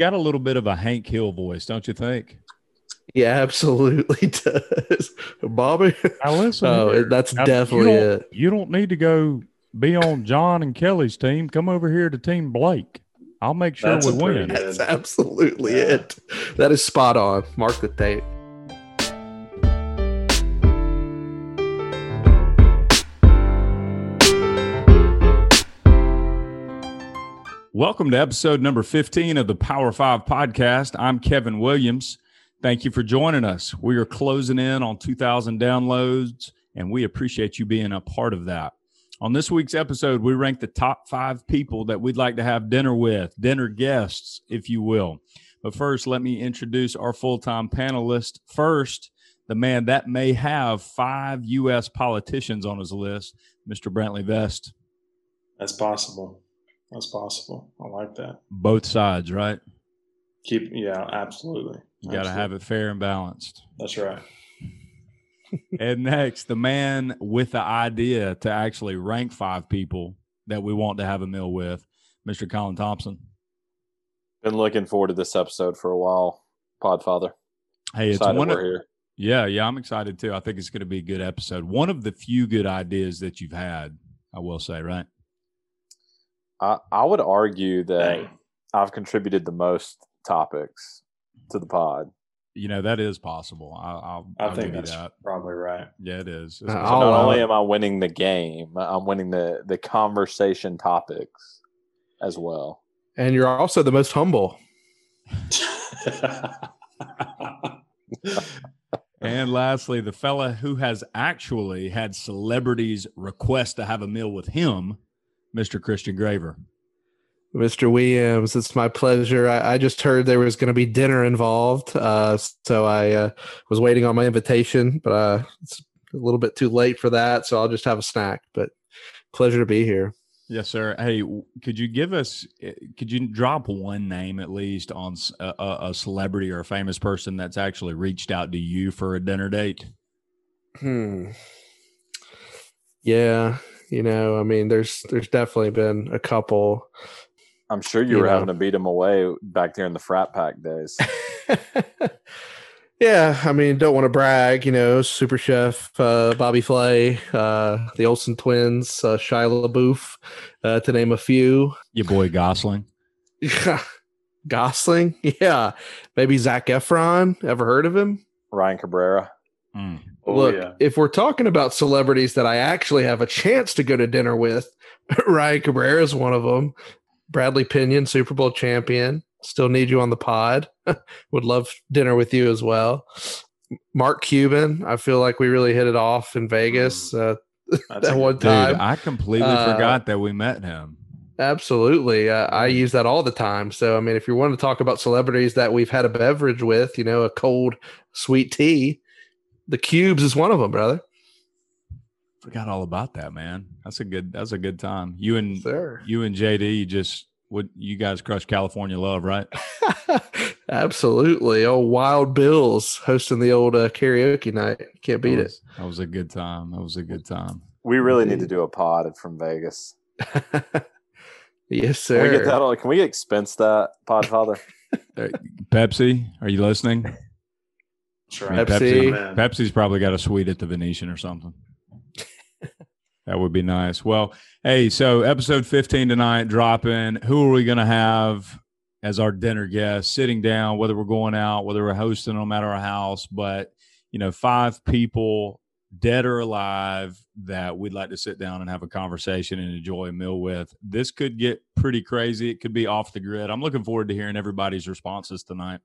got a little bit of a Hank Hill voice, don't you think? Yeah, absolutely does. Bobby. Now listen, Oh, here. that's Now, definitely you don't, it. You don't need to go be on John and Kelly's team. Come over here to Team Blake. I'll make sure That's we win. That's absolutely Yeah. it. That is spot on. Mark the tape. Welcome to episode number 15 of the Power 5 podcast. I'm Kevin Williams. Thank you for joining us. We are closing in on 2,000 downloads, and we appreciate you being a part of that. On this week's episode, we rank the top five people that we'd like to have dinner with, dinner guests, if you will. But first, let me introduce our full time panelist. First, the man that may have five U.S. politicians on his list, Mr. Brantley Vest. That's possible. That's possible. I like that. Both sides, right? Keep yeah, absolutely. You got to have it fair and balanced. That's right. and next, the man with the idea to actually rank five people that we want to have a meal with, Mr. Colin Thompson. Been looking forward to this episode for a while, Podfather. Hey, it's Excited one we're of, here. yeah, yeah, I'm excited too. I think it's going to be a good episode. One of the few good ideas that you've had, I will say, right? I, I would argue that Hey, I've contributed the most topics to the pod. You know that is possible. I, I'll, I I'll think give you that's that. probably right. Yeah, it is. Uh, It's- So not only am I winning the game, I'm winning the the conversation topics as well. And you're also the most humble. And lastly, the fella who has actually had celebrities request to have a meal with him, Mr. Christian Graver. Mr. Williams, it's my pleasure. I, I just heard there was going to be dinner involved. Uh, so I uh, was waiting on my invitation, but uh, it's a little bit too late for that. So I'll just have a snack. But pleasure to be here. Yes, sir. Hey, could you give us? eh, Could you drop one name at least on a celebrity or a famous person that's actually reached out to you for a dinner date? Hmm. Yeah, you know, I mean, there's there's definitely been a couple. I'm sure you, You were know. having to beat them away back there in the frat pack days. yeah, I mean, don't want to brag, you know, Super Chef uh, Bobby Flay, uh, the Olsen twins, uh, Shia LaBeouf, uh, to name a few. Your boy Gosling. Yeah, Gosling, yeah, maybe Zac Efron. Ever heard of him? Ryan Cabrera. Mm. Oh Look, yeah. if we're talking about celebrities that I actually have a chance to go to dinner with, Ryan Cabrera is one of them. Bradley Pinion, Super Bowl champion. Still need you on the pod. Would love dinner with you as well. Mark Cuban, I feel like we really hit it off in Vegas. Uh, that one good- Dude, time. I completely Uh, forgot that we met him. absolutely. Uh, I use that all the time. So, I mean, if you want to talk about celebrities that we've had a beverage with, you know, a cold sweet tea, the Cubes is one of them, brother. Forgot all about that, man. That's a good. That's a good time. You and Sir. you and JD just would you guys crushed California love, right? Absolutely. Oh, Wild Bills hosting the old uh, karaoke night. Can't beat that it. That was a good time. That was a good time. We really need to do a pod from Vegas. yes, sir. Can we get that on? Can we expense that, Podfather? Pepsi, are you listening? That's I mean, right. Pepsi. Man. Pepsi's probably got a suite at the Venetian or something. that would be nice. Well, hey, so episode 15 tonight dropping. Who are we going to have as our dinner guest sitting down, whether we're going out, whether we're hosting them at our house, but, you know, five people, dead or alive, that we'd like to sit down and have a conversation and enjoy a meal with. This could get pretty crazy. It could be off the grid. I'm looking forward to hearing everybody's responses tonight.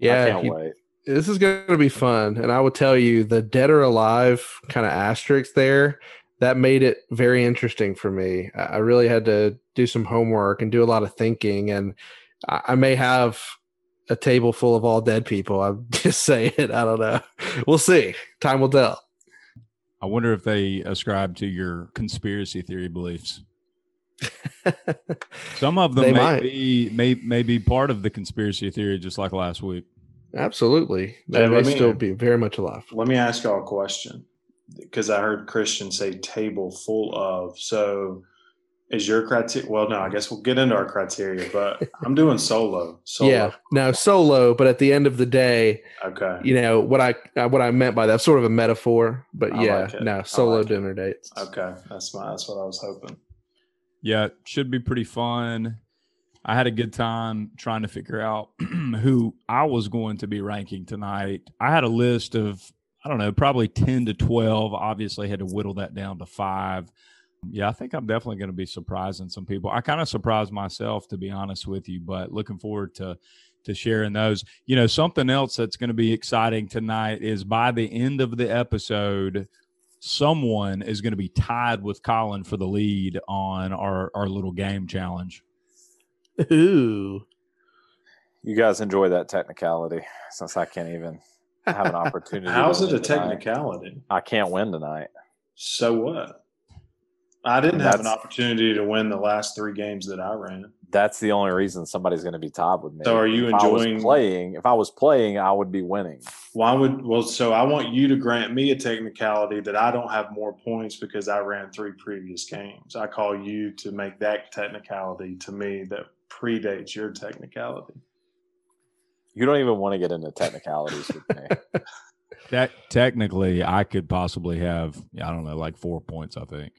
I Yeah, can't you- wait. This is going to be fun. And I will tell you, the dead or alive kind of asterisk there, that made it very interesting for me. I really had to do some homework and do a lot of thinking. And I, may have a table full of all dead people. I'm just saying. I don't know. We'll see. Time will tell. I wonder if they ascribe to your conspiracy theory beliefs. Some of them may might. be may may be part of the conspiracy theory, just like last week. Absolutely. That Hey, may me- still be very much alive. Let me ask y'all a question because I heard Christian say table full of. So Is your criteria? Well, no, I guess we'll get into our criteria, but I'm doing solo. Solo. Yeah, now solo, but at the end of the day, Okay. you know what I what I meant by that sort of a metaphor. But I yeah, like no solo like it. dinner dates. Okay. That's my. That's what I was hoping. Yeah, it should be pretty fun. I had a good time trying to figure out who I was going to be ranking tonight. I had a list of, I don't know, probably 10 to 12. Obviously, had to whittle that down to five. Yeah, I think I'm definitely going to be surprising some people. I kind of surprised myself, to be honest with you, but looking forward to to sharing those. You know, something else that's going to be exciting tonight is by the end of the episode, someone is going to be tied with Colin for the lead on our our little game challenge. Ooh, You guys enjoy that technicality since I can't even have an opportunity. How's it a win tonight. technicality? I can't win tonight. So what? I didn't have an opportunity to win the last three games that I ran. That's the only reason somebody's going to be tied with me. So are you if I was enjoying- playing? If I was playing, I would be winning. Why would well? So I want you to grant me a technicality that I don't have more points because I ran three previous games. I call you to make that technicality to me that predates your technicality. You don't even want to get into technicalities with me. That technically, I could possibly have, I don't know, like four points. I think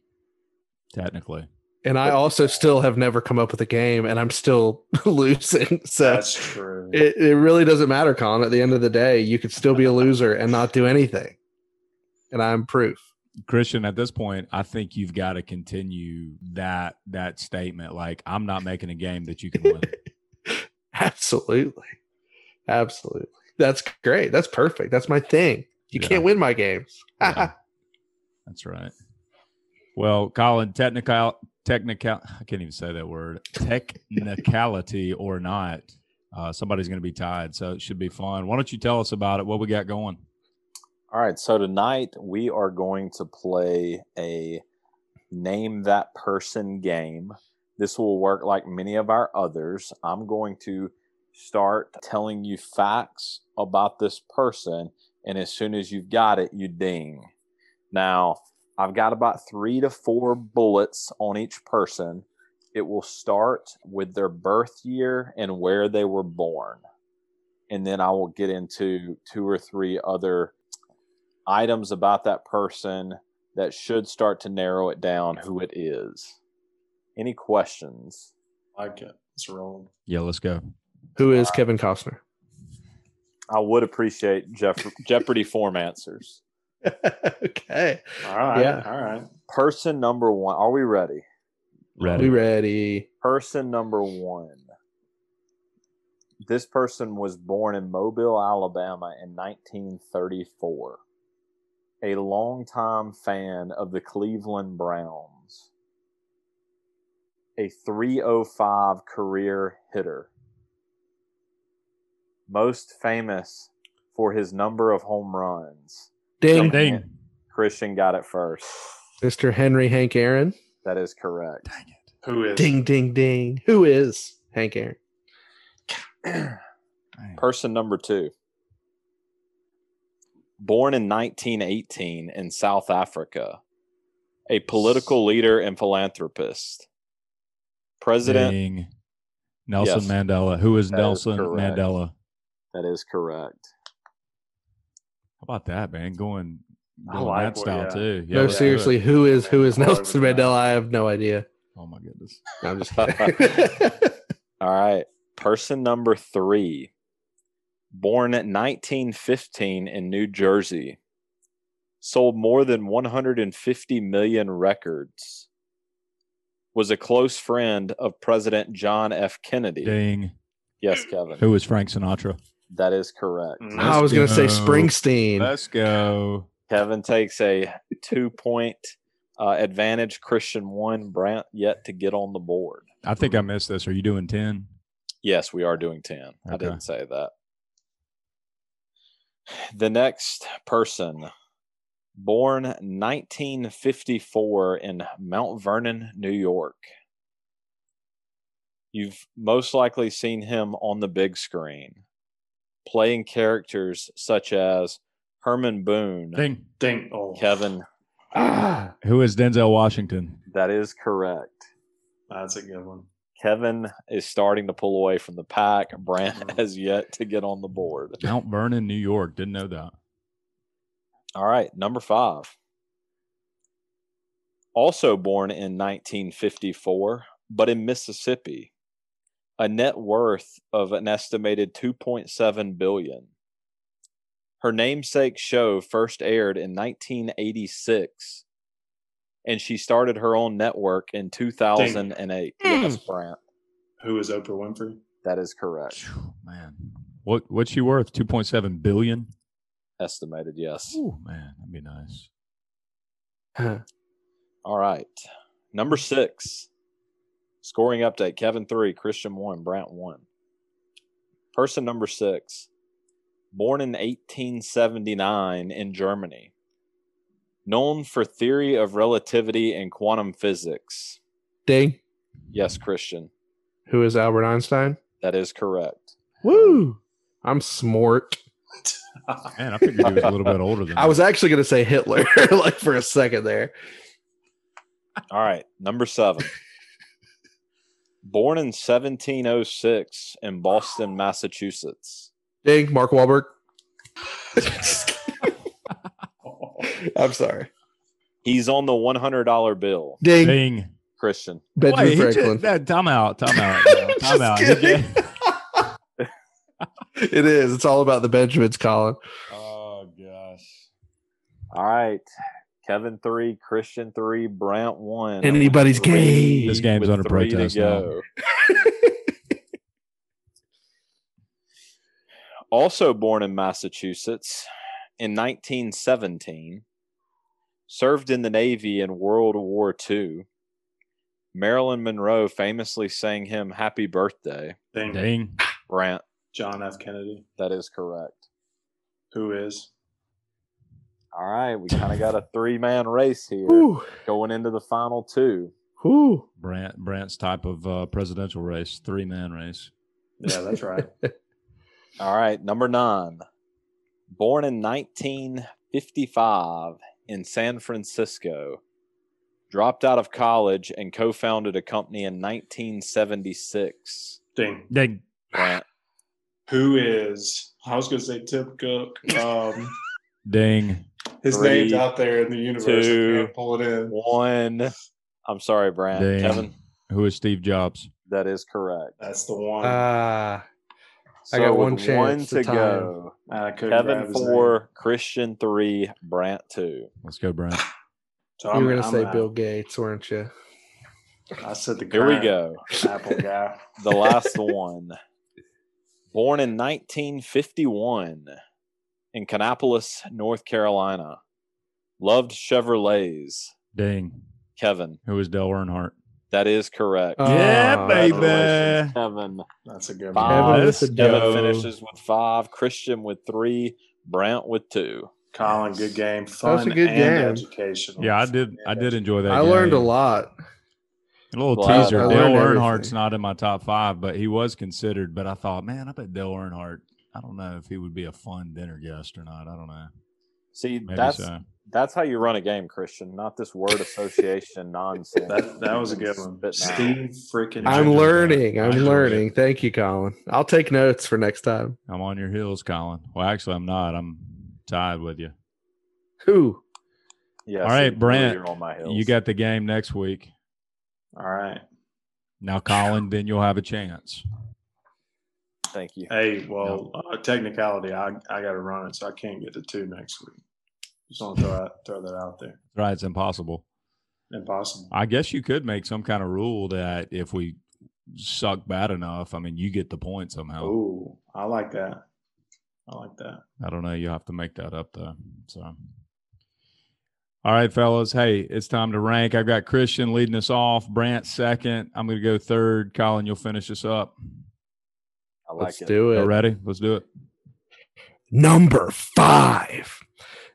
technically. and I also still have never come up with a game, and I'm still losing. So That's true. it, it really doesn't matter, Colin. At the end of the day, you could still be a loser and not do anything. And I'm proof. Christian, at this point, I think you've got to continue that that statement. Like, I'm not making a game that you can win. Absolutely. Absolutely. That's great. That's perfect. That's my thing. You Yeah. can't win my games. Yeah. That's right. Well, Colin, technical, technical, I can't even say that word. Technicality or not, uh, somebody's going to be tied, so it should be fun. Why don't you tell us about it? What we got going? All right. So tonight we are going to play a name that person game. This will work like many of our others. I'm going to start telling you facts about this person, and as soon as you've got it, you ding. Now, I've got about three to four bullets on each person. It will start with their birth year and where they were born. And then I will get into two or three other items about that person that should start to narrow it down who it is. Any questions? I like it. It's rolling. Yeah, let's go. Who is uh, Kevin Costner? I would appreciate Jeff- Jeopardy form answers. okay. All right. Yeah. All right. Person number one. Are we ready? Ready. We ready. Person number one. This person was born in Mobile, Alabama in 1934. A longtime fan of the Cleveland Browns. A 305 career hitter. Most famous for his number of home runs. Ding. Ding. Christian got it first. Mr. Henry Hank Aaron. That is correct. Dang it. Who is? Ding, ding, ding. Who is Hank Aaron? Person number two. Born in 1918 in South Africa, a political leader and philanthropist. President, Ding. Nelson Yes. Mandela. Who is That is Nelson correct. Mandela? that is correct. How about that, man? Going, I going like that style yeah. too. Yeah, no, let's seriously, who is who is Nelson. Mandela? I have no idea. Oh my goodness. I'm just kidding. All right. Person number three. Born in 1915 in New Jersey. Sold more than 150 million records. Was a close friend of President John F. Kennedy. Ding. Yes, Kevin. Who is Frank Sinatra? That is correct. Mm. I was going to say. Springsteen. Let's go. Kevin takes a two point uh, advantage. Christian one. Brant yet to get on the board. I think I missed this. Are you doing 10? Yes, we are doing 10. I didn't say that. The next person, born 1954 in Mount Vernon, New York. You've most likely seen him on the big screen, playing characters such as Herman Boone. Ding. Ding. Oh, Kevin, Ah, Who is Denzel Washington? that is correct. That's a good one. Kevin is starting to pull away from the pack. Brant Mhm. has yet to get on the board. Mount Vernon, New York. Didn't know that. All right, number five. Also born in 1954, but in Mississippi, a net worth of an estimated 2.7 billion. Her namesake show first aired in 1986, and she started her own network in 2008. Yes, Brant, Who is Oprah Winfrey? that is correct. Phew, Man, what what's she worth? Two point seven billion. Estimated, yes. Oh man, that'd be nice. All right. Number six. Scoring update Kevin three, Christian one, Brant one. Person number six. Born in 1879 in Germany. Known for theory of relativity and quantum physics. Ding. Yes, Christian. Who is Albert Einstein? That is correct. Woo! I'm smart. Man, I figured he was a little bit older than I was actually going to say Hitler, like for a second there. All right. Number seven. Born in 1706 in Boston, Massachusetts. Ding. Mark Wahlberg. I'm sorry. He's on the $100 bill. Ding. Ding. Christian. Benjamin Wait, he just- Franklin. that, time out. Time out. Time out. He kidding. it is. It's all about the Benjamins, Colin. oh gosh. All right. Kevin three, Christian three, Brant one. Anybody's Three game. This game's with under protest now. Also born in Massachusetts in 1917, served in the Navy in World War II. Marilyn Monroe famously sang him "Happy Birthday." Ding. Ding. Brant, John F. Kennedy. that is correct. Who is? All right, we kind of got a three-man race here Whew. going into the final two. Whew. Brant Brant's type of uh, presidential race, three man race. Yeah, that's right. All right, number nine. Born in 1955 in San Francisco, dropped out of college and co founded a company in 1976. Ding. Ding. Brant, Who is? I was going to say Tim Cook. Um, Ding. his Three, name's out there in the universe. two, can't pull it in. one. I'm sorry, Brant. Ding. Kevin, Who is Steve Jobs? that is correct. That's the one. Ah. So I got one chance one to to go. I Kevin his four, Christian three, Brant two. Let's go, Brant. So you I'm- were going to I'm say out. Bill Gates, weren't you? I said the Here we go. Apple guy. The last one. Born in 1951 in Kannapolis, North Carolina. Loved Chevrolets. Ding. Kevin, Who is Dale Earnhardt? That is correct. Oh, yeah, baby. Congratulations, Kevin. That's a good Five. one. Kevin let's with the Kevin finishes with five. Christian with three. Brant with two. Colin, good game. Fun was a good and game. educational. Yeah, I did. I did enjoy that. I learned a lot. A little Well, teaser. I Dale learned Earnhardt's everything. not in my top five, but he was considered. But I thought, man, I bet Dale Earnhardt. I don't know if he would be a fun dinner guest or not. I don't know. See, Maybe that's so. That's how you run a game, Christian. Not this word association nonsense. That that was a good one. Spitting out. Steve freaking. I'm learning. I I'm enjoyed learning. Thank you, Colin. I'll take notes for next time. I'm on your heels, Colin. Well, actually, I'm not. I'm tied with you. Who? Yeah, All right, see, right, now Brant, you're on my heels. You got the game next week. All right. Now, Colin, then you'll have a chance. Thank you. Hey, well, uh, technicality, I I got to run it, so I can't get to two next week. Just want to throw that throw that out there. Right? It's impossible. Impossible. I guess you could make some kind of rule that if we suck bad enough, I mean, you get the point somehow. Ooh, I like that. I like that. I don't know. You have to make that up though. So, all right, fellas. Hey, it's time to rank. I've got Christian leading us off. Brant second. I'm going to go third. Colin, you'll finish us up. I like Let's it. do Y'all it. ready? Let's do it. Number five.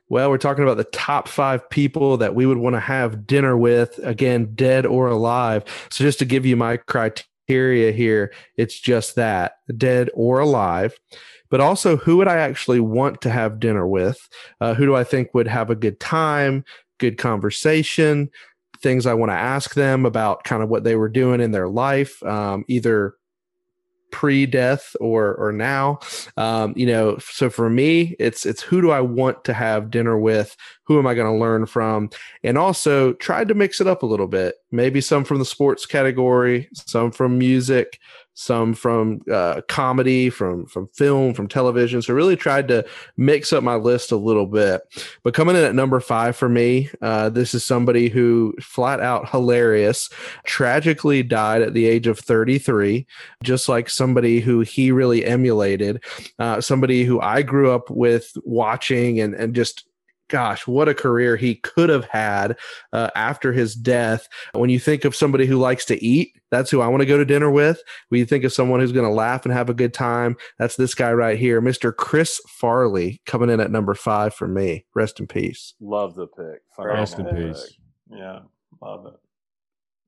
Well, we're talking about the top five people that we would want to have dinner with, again, dead or alive. So, just to give you my criteria here, it's just that dead or alive. But also, who would I actually want to have dinner with? Uh, who do I think would have a good time, good conversation, things I want to ask them about kind of what they were doing in their life, um, either pre-death or or now. Um you know so for me it's it's who do i want to have dinner with? Who am i going to learn from? And also tried to mix it up a little bit. Maybe some from the sports category some from music some from uh, comedy, from from film, from television. So really tried to mix up my list a little bit. But coming in at number five for me, uh, this is somebody who flat out hilarious, tragically died at the age of 33, just like somebody who he really emulated, uh, somebody who I grew up with watching and and just gosh, what a career he could have had uh, after his death. When you think of somebody who likes to eat, that's who I want to go to dinner with. When you think of someone who's going to laugh and have a good time, that's this guy right here, Mr. Chris Farley, coming in at number five for me. Rest in peace. Love the pick. Rest in peace. Yeah, love it.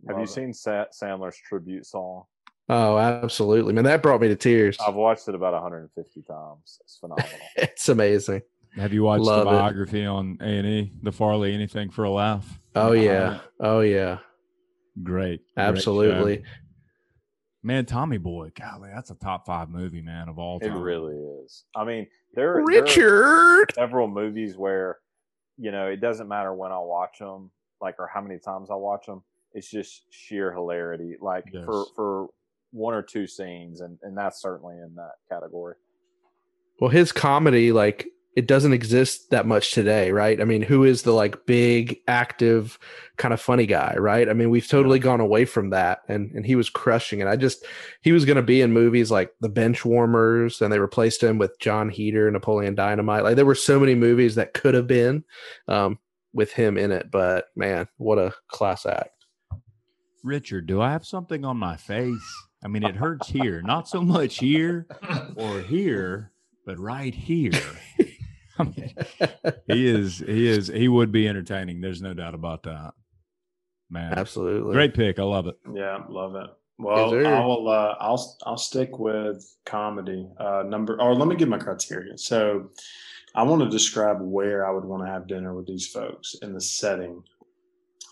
Have you seen Sa- Sandler's tribute song? Oh, absolutely, man! That brought me to tears. I've watched it about 150 times. It's phenomenal. it's amazing. Have you watched Love the it. biography on A and E, the Farley? Anything for a laugh? Oh yeah, uh, oh yeah, Great, great absolutely. show. Man, Tommy Boy, golly, that's a top five movie, man, of all time. it time. really is. I mean, there, there are Richard. several movies where, you know, it doesn't matter when I watch them, like or how many times I watch them. It's just sheer hilarity, like Yes. for for one or two scenes, and and that's certainly in that category. Well, his comedy, like, it doesn't exist that much today, right? I mean, who is the like big, active, kind of funny guy, right? I mean, we've totally gone away from that, and and he was crushing it. I just he was going to be in movies like The Bench Warmers, and they replaced him with Jon Heder, Napoleon Dynamite. Like, there were so many movies that could have been um, with him in it, but man, what a class act! Richard, do I have something on my face? I mean, it hurts here, not so much here or here, but right here. I mean, he is, he is, he would be entertaining. There's no doubt about that. Man, Absolutely, great pick. I love it. Yeah, love it. Well, sir. I will. Uh, I'll I'll stick with comedy. Uh, number, or let me give my criteria. So, I want to describe where I would want to have dinner with these folks in the setting.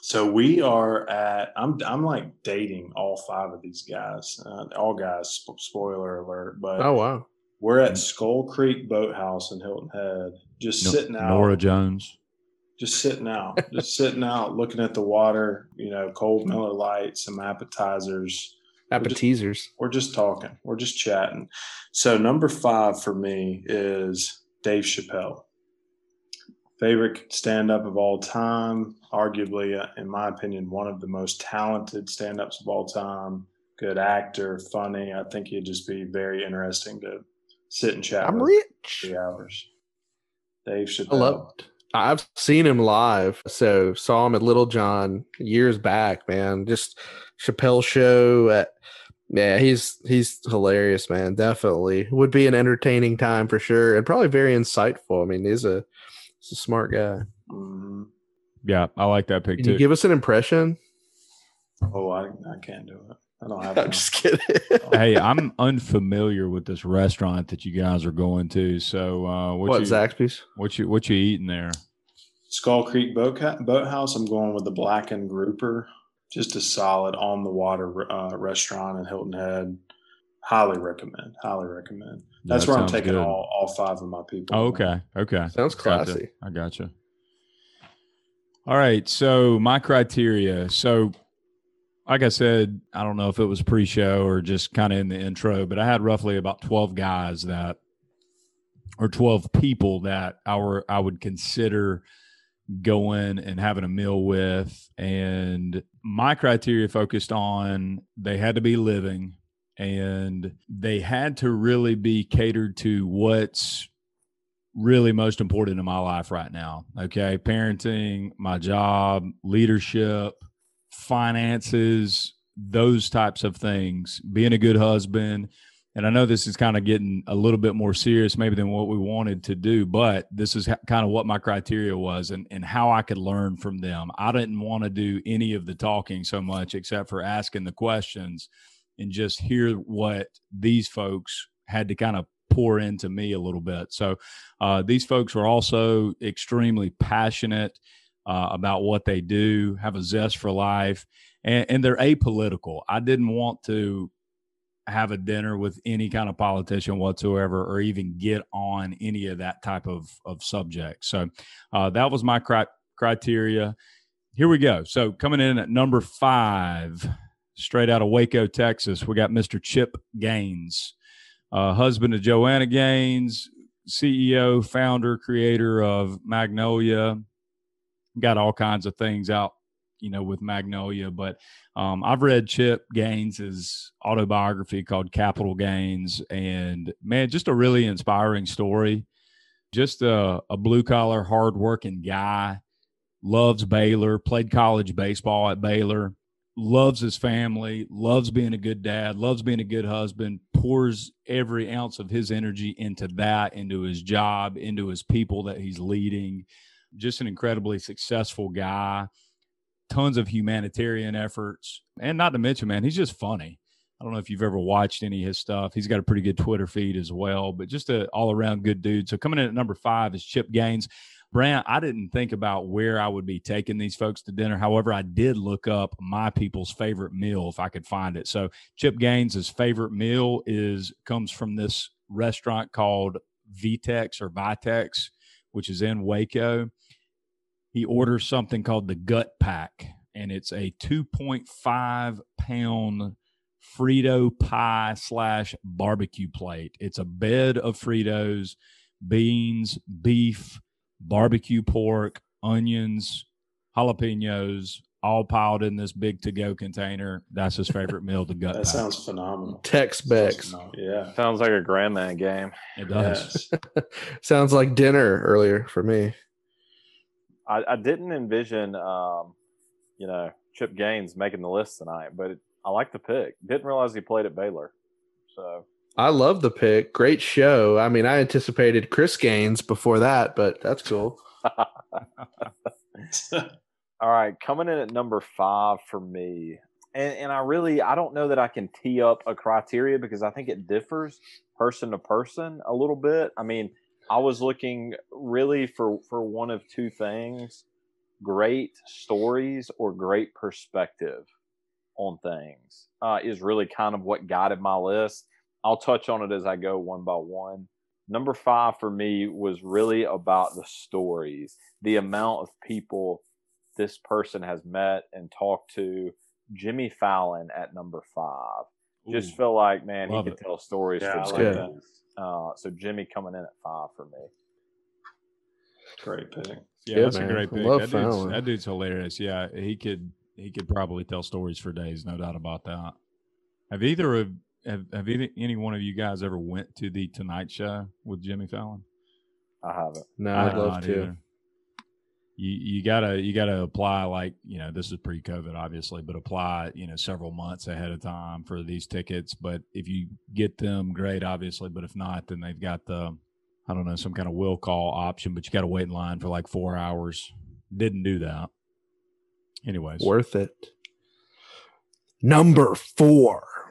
So we are at. I'm I'm like dating all five of these guys. Uh, all guys. Spoiler alert. But Oh wow, we're at Skull Creek Boathouse in Hilton Head, just No- sitting out Norah Jones. just sitting out, just sitting out, looking at the water. You know, cold Miller Lite, some appetizers. appetizers. We're just talking. We're just chatting. So number five for me is Dave Chappelle. Favorite stand-up of all time, arguably, uh, in my opinion, one of the most talented stand-ups of all time. Good actor, funny. I think he'd just be very interesting to sit and chat I'm rich. three hours. Dave Chappelle. I loved. I've seen him live. So saw him at Littlejohn years back, man. Just Chappelle show. At, yeah, he's he's hilarious, man. Definitely would be an entertaining time for sure, and probably very insightful. I mean, he's a he's a smart guy. Mhm. Yeah, I like that pick Can too. you give us an impression? Oh, I, I can't do it. I don't have I'm it. just kidding. hey, I'm unfamiliar with this restaurant that you guys are going to. So, uh, what, what you, Zaxby's? what you what you eating there? Skull Creek Boat Boathouse. I'm going with the Blackened Grouper. Just a solid on the water uh, restaurant in Hilton Head. Highly recommend. Highly recommend. That's That where I'm taking good. all, all five of my people. Oh, okay, okay. Sounds Gotcha. classy. I gotcha. All right. So my criteria. So, like I said, I don't know if it was pre-show or just kind of in the intro, but I had roughly about twelve guys that, or twelve people that I were I would consider going and having a meal with, and my criteria focused on they had to be living. And they had to really be catered to what's really most important in my life right now. Okay. Parenting, my job, leadership, finances, those types of things, being a good husband. And I know this is kind of getting a little bit more serious, maybe than what we wanted to do, but this is kind of what my criteria was and, and how I could learn from them. I didn't want to do any of the talking so much except for asking the questions and just hear what these folks had to kind of pour into me a little bit. So uh, these folks were also extremely passionate uh, about what they do, have a zest for life, and, and they're apolitical. I didn't want to have a dinner with any kind of politician whatsoever or even get on any of that type of, of subject. So uh, that was my cri- criteria. Here we go. So coming in at number five, straight out of Waco, Texas, we got Mr. Chip Gaines, uh, husband of Joanna Gaines, CEO, founder, creator of Magnolia. Got all kinds of things out, you know, with Magnolia. But um, I've read Chip Gaines' autobiography called Capital Gaines, and man, just a really inspiring story. Just a, a blue collar, hardworking guy. Loves Baylor, played college baseball at Baylor, loves his family, loves being a good dad, loves being a good husband, pours every ounce of his energy into that, into his job, into his people that he's leading. Just an incredibly successful guy. Tons of humanitarian efforts. And not to mention, man, he's just funny. I don't know if you've ever watched any of his stuff. He's got a pretty good Twitter feed as well, but just an all around good dude. So coming in at number five is Chip Gaines. Brant, I didn't think about where I would be taking these folks to dinner. However, I did look up my people's favorite meal if I could find it. So Chip Gaines' favorite meal is comes from this restaurant called Vitek's or Vitek's, which is in Waco. He orders something called the Gut Pak, and it's a 2.5 pound Frito pie slash barbecue plate. It's a bed of Fritos, beans, beef, barbecue pork, onions, jalapenos, all piled in this big to go container. That's his favorite meal, the gut. That pack. sounds phenomenal. Tex Bex. Yeah. Sounds like a grandman game. It does. Yes. Sounds like dinner earlier for me. I, I didn't envision, um, you know, Chip Gaines making the list tonight, but it, I like the pick. Didn't realize he played at Baylor. So I love the pick. Great show. I mean, I anticipated Chris Gaines before that, but that's cool. All right, coming in at number five for me, and, and I really I don't know that I can tee up a criteria because I think it differs person to person a little bit. I mean, I was looking really for for one of two things: great stories or great perspective on things. Uh, is really kind of what guided my list. I'll touch on it as I go one by one. Number five for me was really about the stories, the amount of people this person has met and talked to. Jimmy Fallon at number five. Just Ooh, feel like, man, he could it. tell stories Yeah, for days. Uh, so Jimmy coming in at five for me. Great pick. yeah, Yeah, that's man. a great I pick. love That dude's, that dude's hilarious. Yeah, he could he could probably tell stories for days, no doubt about that. Have either of have, have either, any one of you guys ever went to the Tonight Show with Jimmy Fallon? I haven't. No, I I'd love to. either. You you gotta you gotta apply like you know this is pre COVID obviously, but apply you know several months ahead of time for these tickets. But if you get them, great, obviously. But if not, then they've got the I don't know some kind of will call option, but you got to wait in line for like four hours. Didn't do that. Anyways, Worth it. Number four.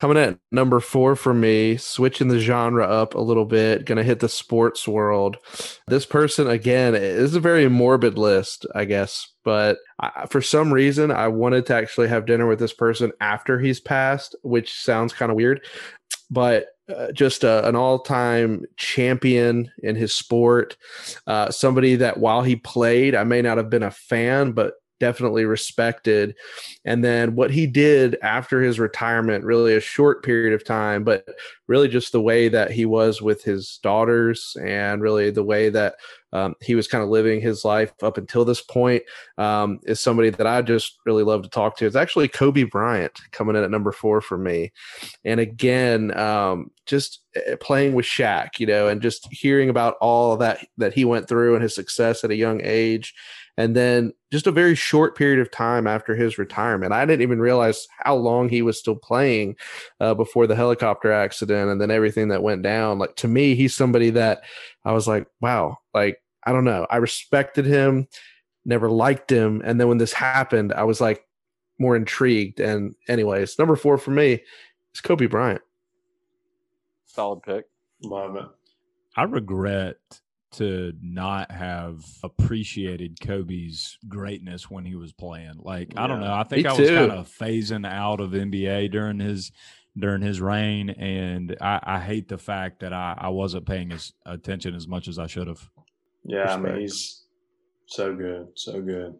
Coming at number four for me, switching the genre up a little bit, gonna hit the sports world. This person, again, is a very morbid list, I guess, but I, for some reason, I wanted to actually have dinner with this person after he's passed, which sounds kind of weird, but uh, just uh, an all-time champion in his sport, uh, somebody that while he played, I may not have been a fan, but definitely respected. And then what he did after his retirement, really a short period of time, but really just the way that he was with his daughters and really the way that um, he was kind of living his life up until this point um, is somebody that I just really love to talk to. It's actually Kobe Bryant coming in at number four for me. And again, um, just uh, playing with Shaq, you know, and just hearing about all that that he went through and his success at a young age and then just a very short period of time after his retirement. I didn't even realize how long he was still playing uh, before the helicopter accident and then everything that went down. Like to me, he's somebody that I was like, wow, like, I don't know. I respected him, never liked him. And then when this happened, I was like more intrigued. And, anyways, number four for me is Kobe Bryant. Solid pick. Love it. I regret to not have appreciated Kobe's greatness when he was playing. Like I don't know. I think Me I was kind of phasing out of NBA during his during his reign, and I, I hate the fact that I, I wasn't paying his attention as much as I should have. Yeah, I mean he's so good, so good.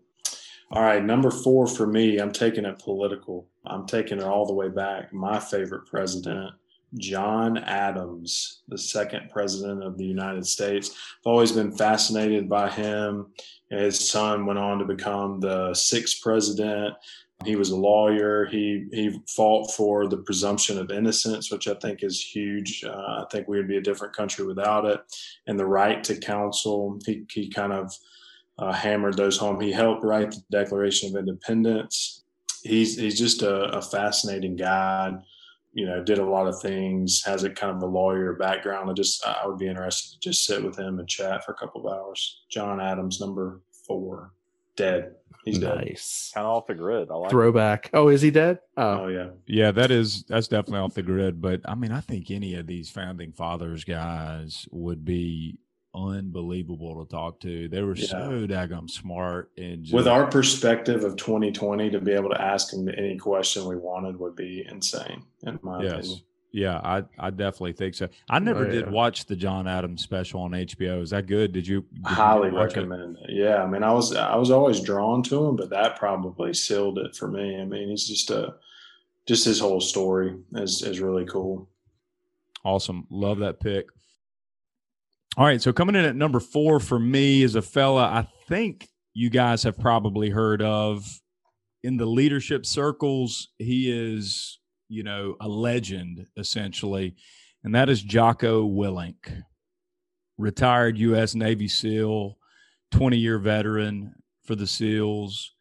All right, number four for me, I'm taking it political. I'm taking it all the way back. My favorite president, John Adams, the second president of the United States. I've always been fascinated by him. His son went on to become the sixth president. He was a lawyer. He he fought for the presumption of innocence, which I think is huge. Uh, I think we would be a different country without it. And the right to counsel. He he kind of uh, hammered those home. He helped write the Declaration of Independence. He's he's just a, a fascinating guy. You know, did a lot of things. Has a kind of a lawyer background. I just I would be interested to just sit with him and chat for a couple of hours. John Adams, number four, dead. He's dead. nice. Kind of off the grid. I like. it. Throwback. Oh, is he dead? Oh Oh, yeah, Yeah, that is that's definitely off the grid. But I mean, I think any of these founding fathers guys would be unbelievable to talk to. They were Yeah. so daggum smart and just, with our perspective of 2020, to be able to ask him any question we wanted would be insane, in my yes. opinion. Yeah, I I definitely think so. I oh, never Oh, did yeah. watch the John Adams special on HBO. Is that good? Did you did you highly it? recommend it. Yeah, I mean, I was I was always drawn to him, but that probably sealed it for me. I mean, he's just a just his whole story is is really cool. Awesome. Love that pick. All right. So coming in at number four for me is a fella I think you guys have probably heard of in the leadership circles. He is, you know, a legend essentially, and that is Jocko Willink, retired U.S. Navy SEAL, 20 year veteran for the SEALs.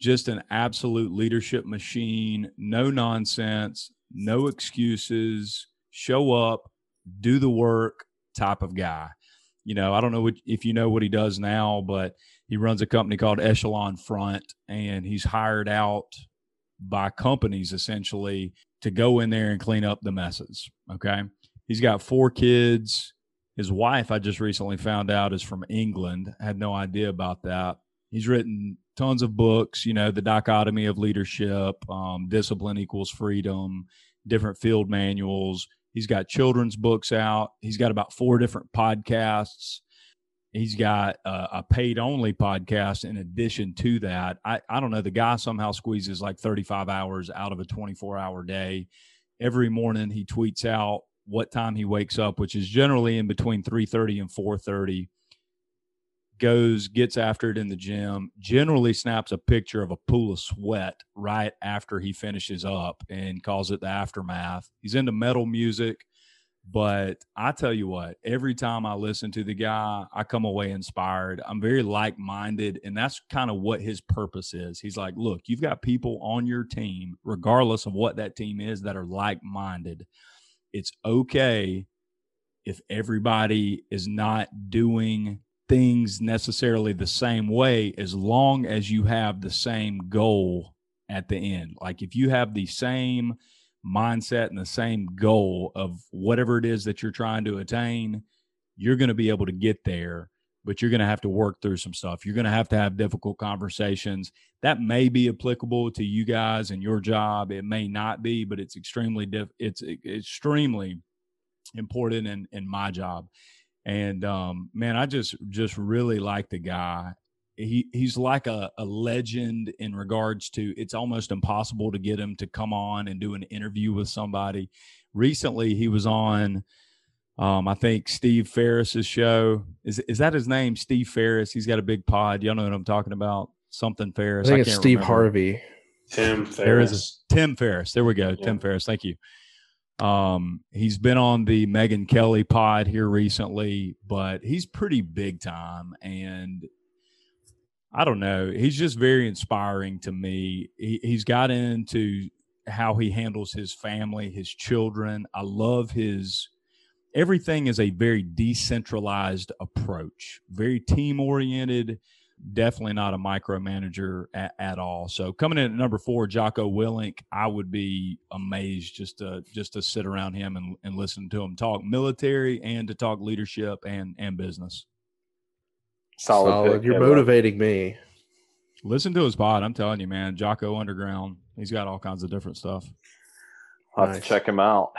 Just an absolute leadership machine. No nonsense, no excuses show up, do the work type of guy. You know, I don't know what, if you know what he does now, but he runs a company called Echelon Front and he's hired out by companies essentially to go in there and clean up the messes. Okay. He's got four kids. His wife, I just recently found out, is from England. I had no idea about that. He's written tons of books, you know, the dichotomy of leadership, um, discipline equals freedom, different field manuals. He's got children's books out. He's got about four different podcasts. He's got a, a paid only podcast in addition to that. I, I don't know. The guy somehow squeezes like 35 hours out of a 24 hour day. Every morning he tweets out what time he wakes up, which is generally in between 3:30 and 4:30 goes, gets after it in the gym, generally snaps a picture of a pool of sweat right after he finishes up and calls it the aftermath. He's into metal music, but I tell you what, every time I listen to the guy, I come away inspired. I'm very like minded, and that's kind of what his purpose is. He's like, look, you've got people on your team, regardless of what that team is, that are like minded. It's okay if everybody is not doing things necessarily the same way as long as you have the same goal at the end. Like if you have the same mindset and the same goal of whatever it is that you're trying to attain, you're going to be able to get there, but you're going to have to work through some stuff. You're going to have to have difficult conversations. That may be applicable to you guys and your job. It may not be, but it's extremely diff- it's extremely important in in my job and um man i just just really like the guy he he's like a, a legend in regards to it's almost impossible to get him to come on and do an interview with somebody recently he was on um i think steve ferriss's show is is that his name steve ferriss he's got a big pod y'all know what i'm talking about something Ferriss. I ferriss think it's can't Steve remember. Harvey. Tim There is a Tim Ferriss. There we go. Yeah. Tim Ferriss. Thank you. Um, he's been on the Megyn Kelly pod here recently, but he's pretty big time. And I don't know. He's just very inspiring to me. He, he's got into how he handles his family, his children. I love his everything is a very decentralized approach, very team oriented definitely not a micromanager at, at all. So coming in at number four, Jocko Willink, I would be amazed just to just to sit around him and, and listen to him talk military and to talk leadership and and business. Solid. Solid. You're Kevin. motivating me. Listen to his pod. I'm telling you, man. Jocko Underground. He's got all kinds of different stuff. I'll have Nice. to check him out.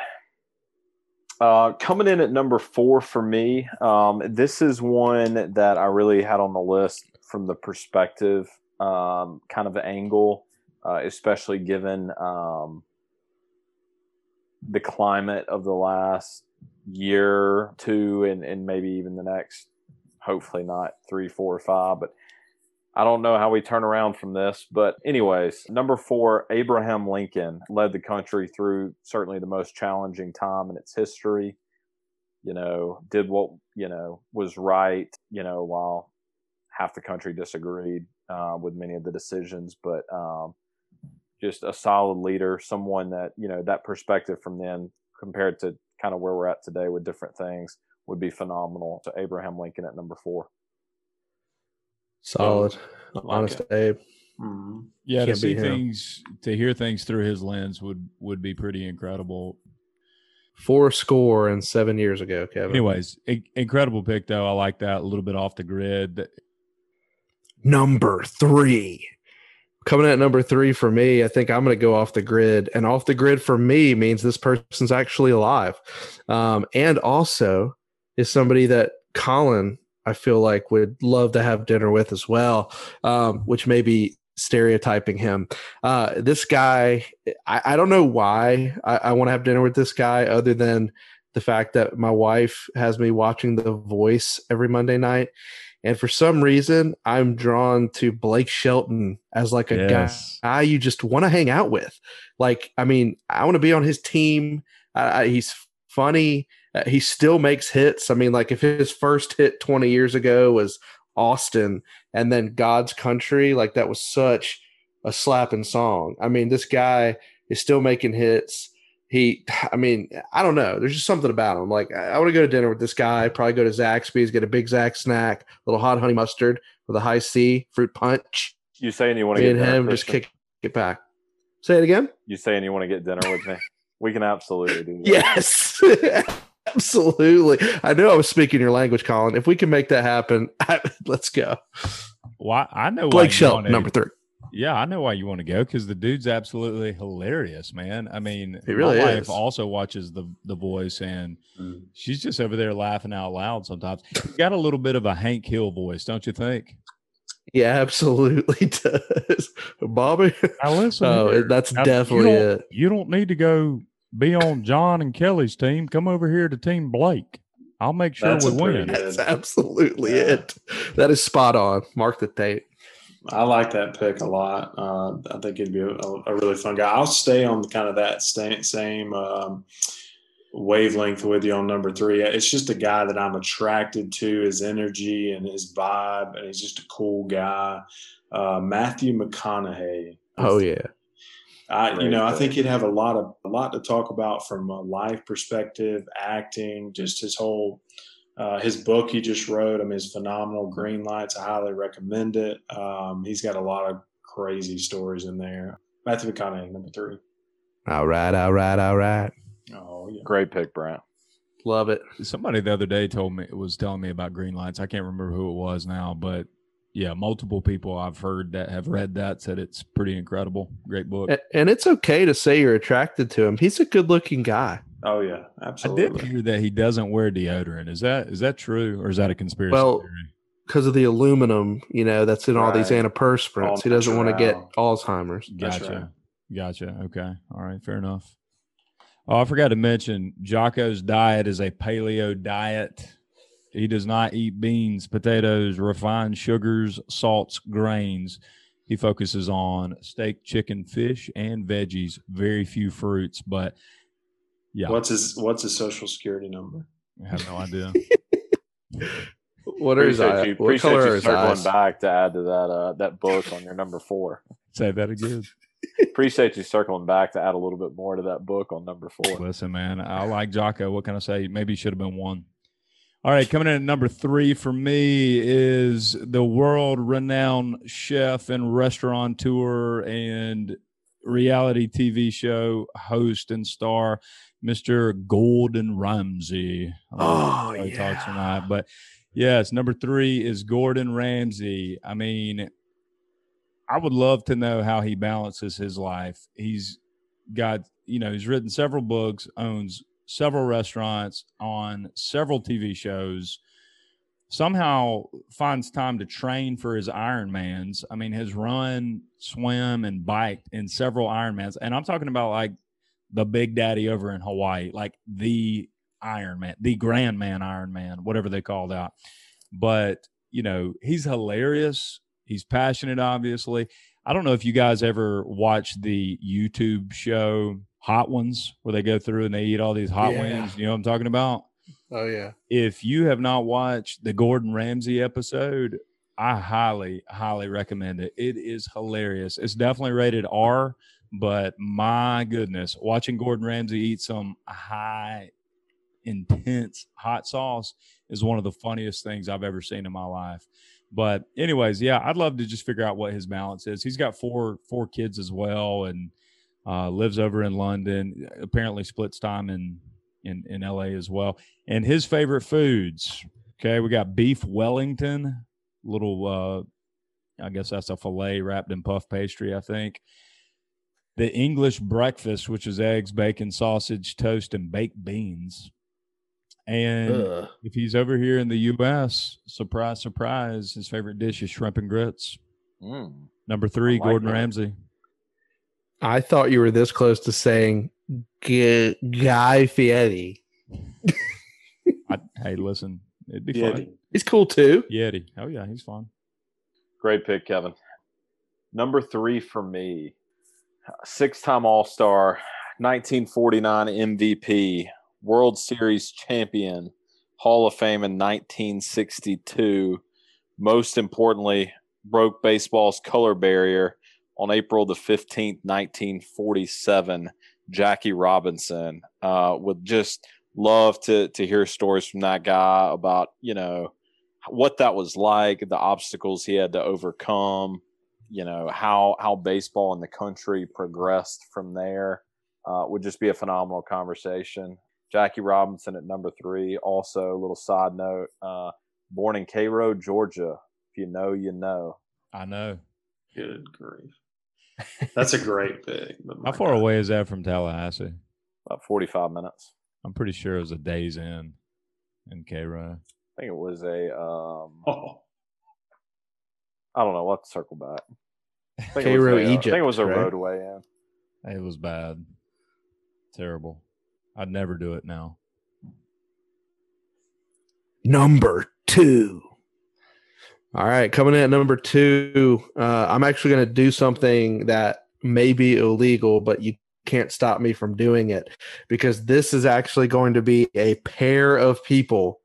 Uh, coming in at number four for me, um, this is one that I really had on the list from the perspective um, kind of angle, uh, especially given um, the climate of the last year, two, and, and maybe even the next, hopefully not three, four, or five, but I don't know how we turn around from this, but anyways, number four, Abraham Lincoln led the country through certainly the most challenging time in its history. You know, did what you know was right. You know, while half the country disagreed uh, with many of the decisions, but um, just a solid leader, someone that you know that perspective from then compared to kind of where we're at today with different things would be phenomenal. So Abraham Lincoln at number four. Solid. Like Honest it. Abe. Mhm. Yeah, to Can't see him. things, to hear things through his lens would would be pretty incredible. Four score and seven years ago, Kevin. Anyways, in- incredible pick though. I like that a little bit off the grid. Number three. Coming at number three for me, I think I'm going to go off the grid. And off the grid for me means this person's actually alive. Um, and also is somebody that Colin, I feel like, would love to have dinner with as well, um, which may be stereotyping him. Uh, this guy, I, I don't know why I, I want to have dinner with this guy other than the fact that my wife has me watching The Voice every Monday night. And for some reason, I'm drawn to Blake Shelton as like a Yes. guy you just want to hang out with. Like, I mean, I want to be on his team. Uh, he's funny. Uh, he still makes hits. I mean, like if his first hit 20 years ago was Austin and then God's Country, like that was such a slapping song. I mean, this guy is still making hits. He, I mean, I don't know. There's just something about him. Like, I, I want to go to dinner with this guy. Probably go to Zaxby's, get a big Zax snack, a little hot honey mustard with a Hi-C, fruit punch. You saying you want to Me get and dinner, him just kick it back. Say it again. You saying you want to get dinner with me? We can absolutely do that. Yes, absolutely. I knew I was speaking your language, Colin. If we can make that happen, let's go. Why I know why Blake you Shelton, number three. Yeah, I know why you want to go because the dude's absolutely hilarious, man. I mean, He really my wife is. also watches the the voice, and Mhm. she's just over there laughing out loud sometimes. He's got a little bit of a Hank Hill voice, don't you think? He absolutely does. Bobby. Now listen, Oh, here. that's Now, definitely you it. You don't need to go be on John and Kelly's team. Come over here to Team Blake. I'll make sure That's we win. good- That's absolutely Yeah. it. That is spot on. Mark the tape. I like that pick a lot. Uh, I think he'd be a, a really fun guy. I'll stay on kind of that same, same um, wavelength with you on number three. It's just a guy that I'm attracted to his energy and his vibe, and he's just a cool guy. Uh, Matthew McConaughey. Oh yeah. I, you know, I think he'd have a lot of a lot to talk about from a life perspective, acting, just his whole uh, his book he just wrote. I mean, is phenomenal. Green Lights. I highly recommend it. Um, he's got a lot of crazy stories in there. Matthew McConaughey, number three. All right, all right, all right. Oh yeah. Great pick, Brant. Love it. Somebody the other day told me was telling me about green lights. I can't remember who it was now, but yeah, multiple people I've heard that have read that said it's pretty incredible. Great book. And it's okay to say you're attracted to him. He's a good looking guy. Oh yeah. absolutely. I Absolutely. did hear that he doesn't wear deodorant. Is that is that true or is that a conspiracy Well. Because of the aluminum, you know, that's in all these antiperspirants. All he doesn't want to get. Alzheimer's. Gotcha. right. Gotcha. Okay. All right. Fair enough. Oh, I forgot to mention Jocko's diet is a paleo diet. He does not eat beans, potatoes, refined sugars, salts, grains. He focuses on steak, chicken, fish, and veggies. Very few fruits, but yeah, What's his What's his social security number? I have no idea. What are his Appreciate eyes? you, What appreciate color you are his circling eyes? back to add to that uh, that book on your number four. Say that again. appreciate you circling back to add a little bit more to that book on number four. Listen, man, I like Jocko. What can I say? Maybe he should have been one. All right, coming in at number three for me is the world renowned chef and restaurateur and reality TV show host and star, Mr. Gordon Ramsay. Oh, if he talks or yeah. but Yes, number three is Gordon Ramsay. I mean, I would love to know how he balances his life. He's got, you know, he's written several books, owns several restaurants, on several TV shows. Somehow finds time to train for his Ironmans. I mean, has run, swim, and biked in several Ironmans. And I'm talking about like the Big Daddy over in Hawaii, like the Ironman, the Grand Man Ironman, whatever they called out. But you know, he's hilarious. He's passionate, obviously. I don't know if you guys ever watch the YouTube show Hot Ones, where they go through and they eat all these hot Yeah. wings. You know what I'm talking about? Oh yeah. If you have not watched the Gordon Ramsay episode, I highly, highly recommend it. It is hilarious. It's definitely rated R, but my goodness, watching Gordon Ramsay eat some high, intense hot sauce is one of the funniest things I've ever seen in my life. But anyways, yeah, I'd love to just figure out what his balance is. He's got four four kids as well, and uh, lives over in London. Apparently, splits time in in in LA as well. And his favorite foods. Okay, we got beef Wellington, little. uh I guess that's a fillet wrapped in puff pastry. I think the English breakfast, which is eggs, bacon, sausage, toast, and baked beans. And Ugh. if he's over here in the U.S., surprise, surprise, his favorite dish is shrimp and grits. Mm. Number three, like Gordon that. Ramsay. I thought you were this close to saying G- Guy Fieri. I, hey, listen, it'd be Yeti. fun. He's cool too. Yeti. Oh yeah, he's fun. Great pick, Kevin. Number three for me, six time All Star, 1949 MVP, World Series champion, Hall of Fame in 1962. Most importantly, broke baseball's color barrier on April the 15th, 1947. Jackie Robinson. Uh, would just love to to hear stories from that guy about you know what that was like, the obstacles he had to overcome, you know, how how baseball in the country progressed from there. Uh, would just be a phenomenal conversation. Jackie Robinson at number three. Also, a little side note: uh, born in Cairo, Georgia. If you know, you know. I know. Good grief. That's a great pick. How far God. away is that from Tallahassee? About forty-five minutes. I'm pretty sure it was a day's in in Cairo. I think it was a. Um, Oh, I don't know. We'll have to circle back. I think it was Cairo, a, uh, I think it was a right? roadway in. It was bad. Terrible. I'd never do it now. Number two. All right, coming in at number two. Uh, I'm actually going to do something that may be illegal, but you can't stop me from doing it because this is actually going to be a pair of people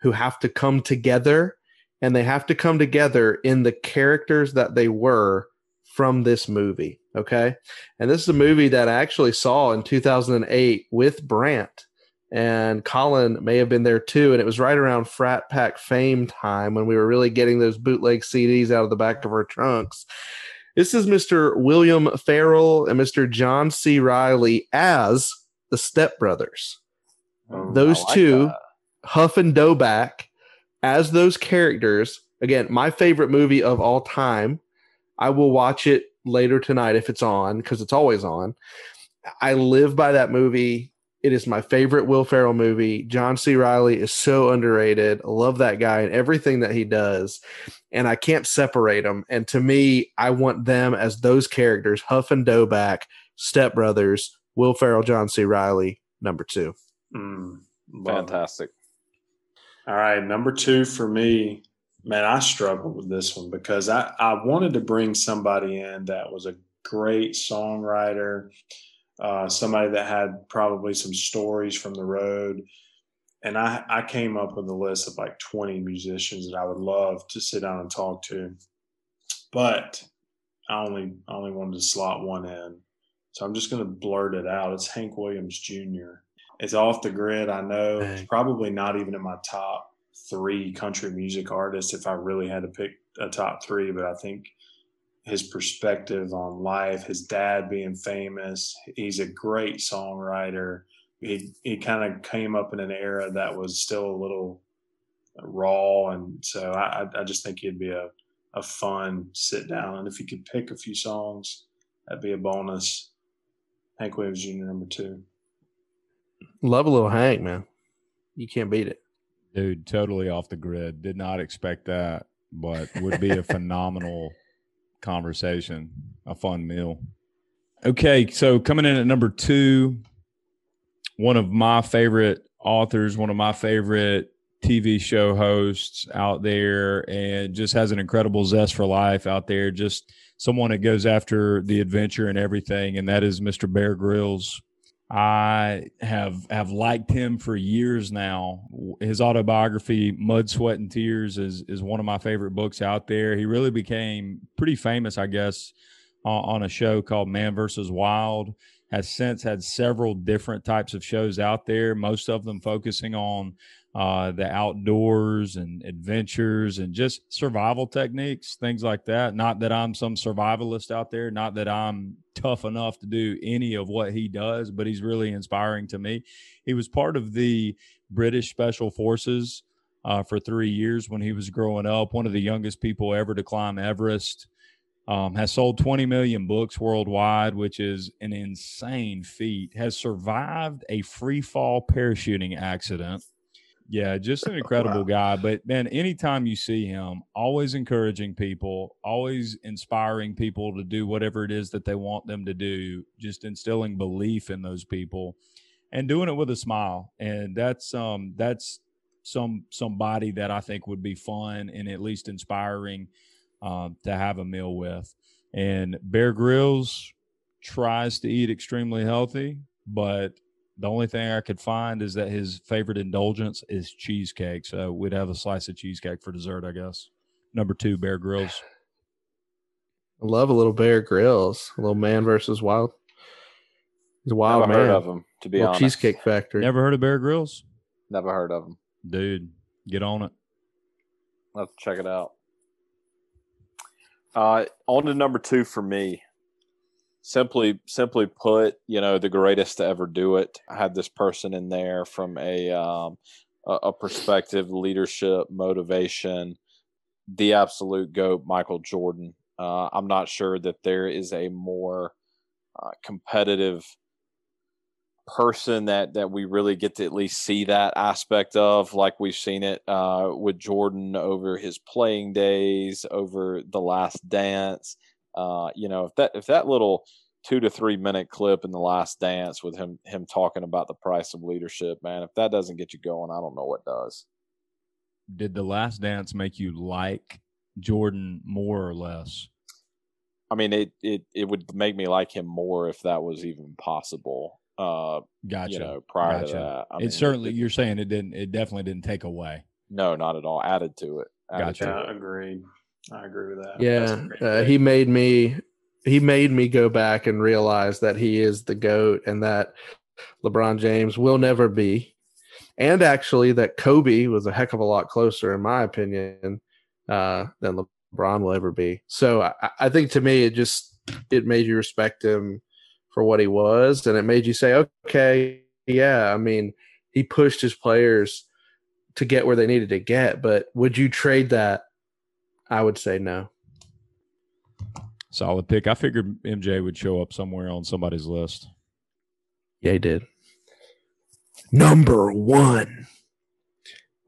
who have to come together and they have to come together in the characters that they were from this movie. Okay. And this is a movie that I actually saw in 2008 with Brant and Colin may have been there too. And it was right around Frat Pack Fame time when we were really getting those bootleg CDs out of the back of our trunks. This is Mr. William Ferrell and Mr. John C. Reilly as the Step Brothers. Mm, Those like two- that. Huff and Doback as those characters. Again, my favorite movie of all time. I will watch it later tonight if it's on because it's always on. I live by that movie. It is my favorite Will Ferrell movie. John C. Reilly is so underrated. I love that guy and everything that he does. And I can't separate them. And to me, I want them as those characters Huff and Doback, Step Brothers, Will Ferrell, John C. Reilly, number two. mm. Fantastic. All right, number two for me, man, I struggled with this one because I, I wanted to bring somebody in that was a great songwriter, uh, somebody that had probably some stories from the road. And I, I came up with a list of like 20 musicians that I would love to sit down and talk to. But I only I only wanted to slot one in. So I'm just gonna blurt it out. It's Hank Williams Jr. It's off the grid. I know it's probably not even in my top three country music artists if I really had to pick a top three, but I think his perspective on life, his dad being famous, he's a great songwriter. He he kind of came up in an era that was still a little raw, and so I, I just think he'd be a a fun sit down. And if you could pick a few songs, that'd be a bonus. Hank Williams Jr. number two. Love a little Hank, man. You can't beat it. Dude, totally off the grid. Did not expect that, but would be a phenomenal conversation, a fun meal. Okay, so coming in at number two, one of my favorite authors, one of my favorite TV show hosts out there, and just has an incredible zest for life out there. Just someone that goes after the adventure and everything, and that is Mr. Bear Grylls. I have have liked him for years now. His autobiography, Mud, Sweat, and Tears, is is one of my favorite books out there. He really became pretty famous, I guess, on, on a show called Man versus Wild. Has since had several different types of shows out there, most of them focusing on uh, the outdoors and adventures and just survival techniques, things like that. Not that I'm some survivalist out there, not that I'm tough enough to do any of what he does, but he's really inspiring to me. He was part of the British Special Forces uh, for three years when he was growing up, one of the youngest people ever to climb Everest. Um, has sold 20 million books worldwide, which is an insane feat. Has survived a free fall parachuting accident yeah, just an incredible wow. guy. But man, anytime you see him, always encouraging people, always inspiring people to do whatever it is that they want them to do, just instilling belief in those people and doing it with a smile. And that's um that's some somebody that I think would be fun and at least inspiring um, to have a meal with. And Bear Grylls tries to eat extremely healthy, but the only thing I could find is that his favorite indulgence is cheesecake. So we'd have a slice of cheesecake for dessert, I guess. Number two, Bear Grylls. I love a little Bear Grylls, a little man versus wild. He's a wild Never man. heard of him, to be honest. Cheesecake Factory. Never heard of Bear Grylls? Never heard of him. Dude, get on it. Let's check it out. Uh, on to number two for me simply simply put you know the greatest to ever do it. I had this person in there from a um, a, perspective leadership motivation the absolute goat michael jordan. Uh, i'm not sure that there is a more uh, competitive person that that we really get to at least see that aspect of like we've seen it uh, with jordan over his playing days over the last dance uh, you know, if that if that little two to three minute clip in the last dance with him him talking about the price of leadership, man, if that doesn't get you going, I don't know what does. Did the last dance make you like Jordan more or less? I mean, it it it would make me like him more if that was even possible. Uh, gotcha. You know, prior gotcha. to that, I it mean, certainly. It, you're saying it didn't. It definitely didn't take away. No, not at all. Added to it. Added gotcha. To it. Agreed. I agree with that. Yeah, uh, he made me he made me go back and realize that he is the goat and that LeBron James will never be, and actually that Kobe was a heck of a lot closer, in my opinion, uh, than LeBron will ever be. So I, I think to me, it just it made you respect him for what he was, and it made you say, okay, yeah, I mean, he pushed his players to get where they needed to get, but would you trade that I would say no. Solid pick. I figured MJ would show up somewhere on somebody's list. Yeah, he did. Number one.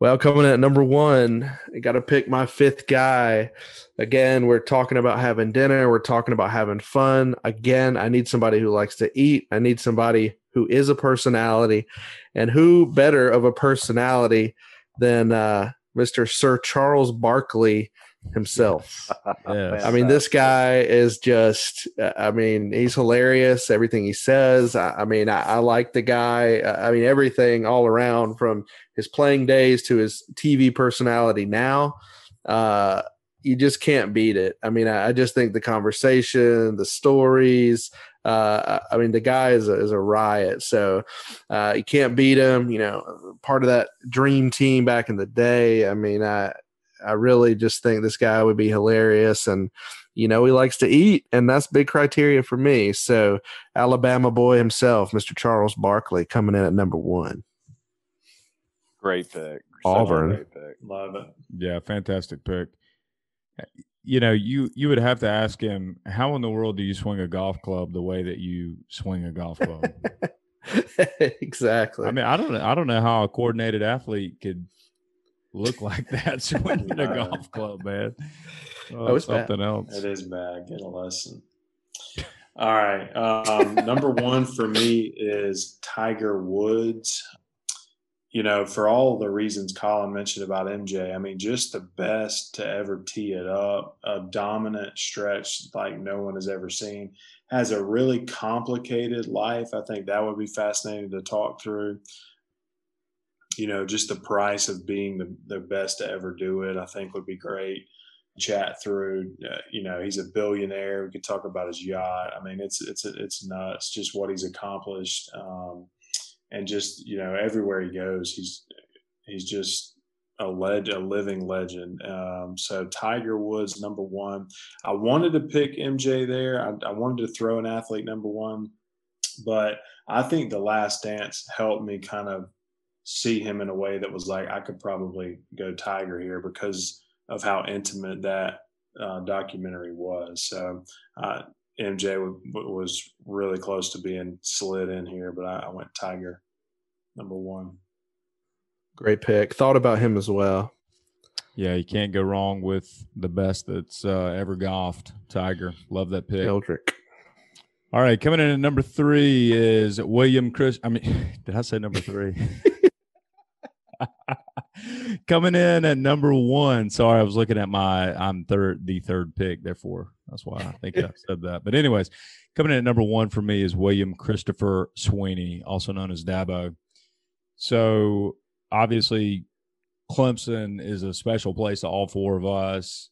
Well, coming at number one, I got to pick my fifth guy. Again, we're talking about having dinner. We're talking about having fun. Again, I need somebody who likes to eat. I need somebody who is a personality. And who better of a personality than uh, Mr. Sir Charles Barkley himself. yes. I mean, this guy is just, I mean, he's hilarious. Everything he says. I, I mean, I, I, like the guy. I mean, everything all around from his playing days to his TV personality now. Uh, you just can't beat it. I mean, I, I just think the conversation, the stories, uh, I mean, the guy is a, is a riot. So uh, you can't beat him. You know, part of that dream team back in the day. I mean, I I really just think this guy would be hilarious and you know he likes to eat and that's big criteria for me. So Alabama boy himself, Mr. Charles Barkley coming in at number 1. Great pick. Auburn. Great pick. Love it. Yeah, fantastic pick. You know, you you would have to ask him how in the world do you swing a golf club the way that you swing a golf club? exactly. I mean, I don't. I don't know how a coordinated athlete could look like that swinging a Right. golf club, man. Oh, it's bad. something else. It is bad. Get a lesson. All right. Um, number one for me is Tiger Woods. You know, for all the reasons Colin mentioned about MJ, I mean, just the best to ever tee it up, a dominant stretch like no one has ever seen. Has a really complicated life. I think that would be fascinating to talk through. You know, just the price of being the, the best to ever do it, I think would be great chat through. Uh, you know, he's a billionaire. We could talk about his yacht. I mean, it's it's it's nuts just what he's accomplished, um, and just you know everywhere he goes, he's he's just a leg, a living legend. Um, so Tiger Woods number one. I wanted to pick MJ there. I, I wanted to throw an athlete number one, but I think the Last Dance helped me kind of see him in a way that was like I could probably go Tiger here because of how intimate that uh, documentary was. So uh, MJ w- w- was really close to being slid in here, but I, I went Tiger number one. Great pick. Thought about him as well. Yeah, you can't go wrong with the best that's uh, ever golfed. Tiger, love that pick. Eldrick. All right, coming in at number three is William Chris. I mean, did I say number three? coming in at number one. Sorry, I was looking at my. I'm third, the third pick. Therefore, that's why I think I said that. But anyways, coming in at number one for me is William Christopher Swinney, also known as Dabo. So obviously, Clemson is a special place to all four of us.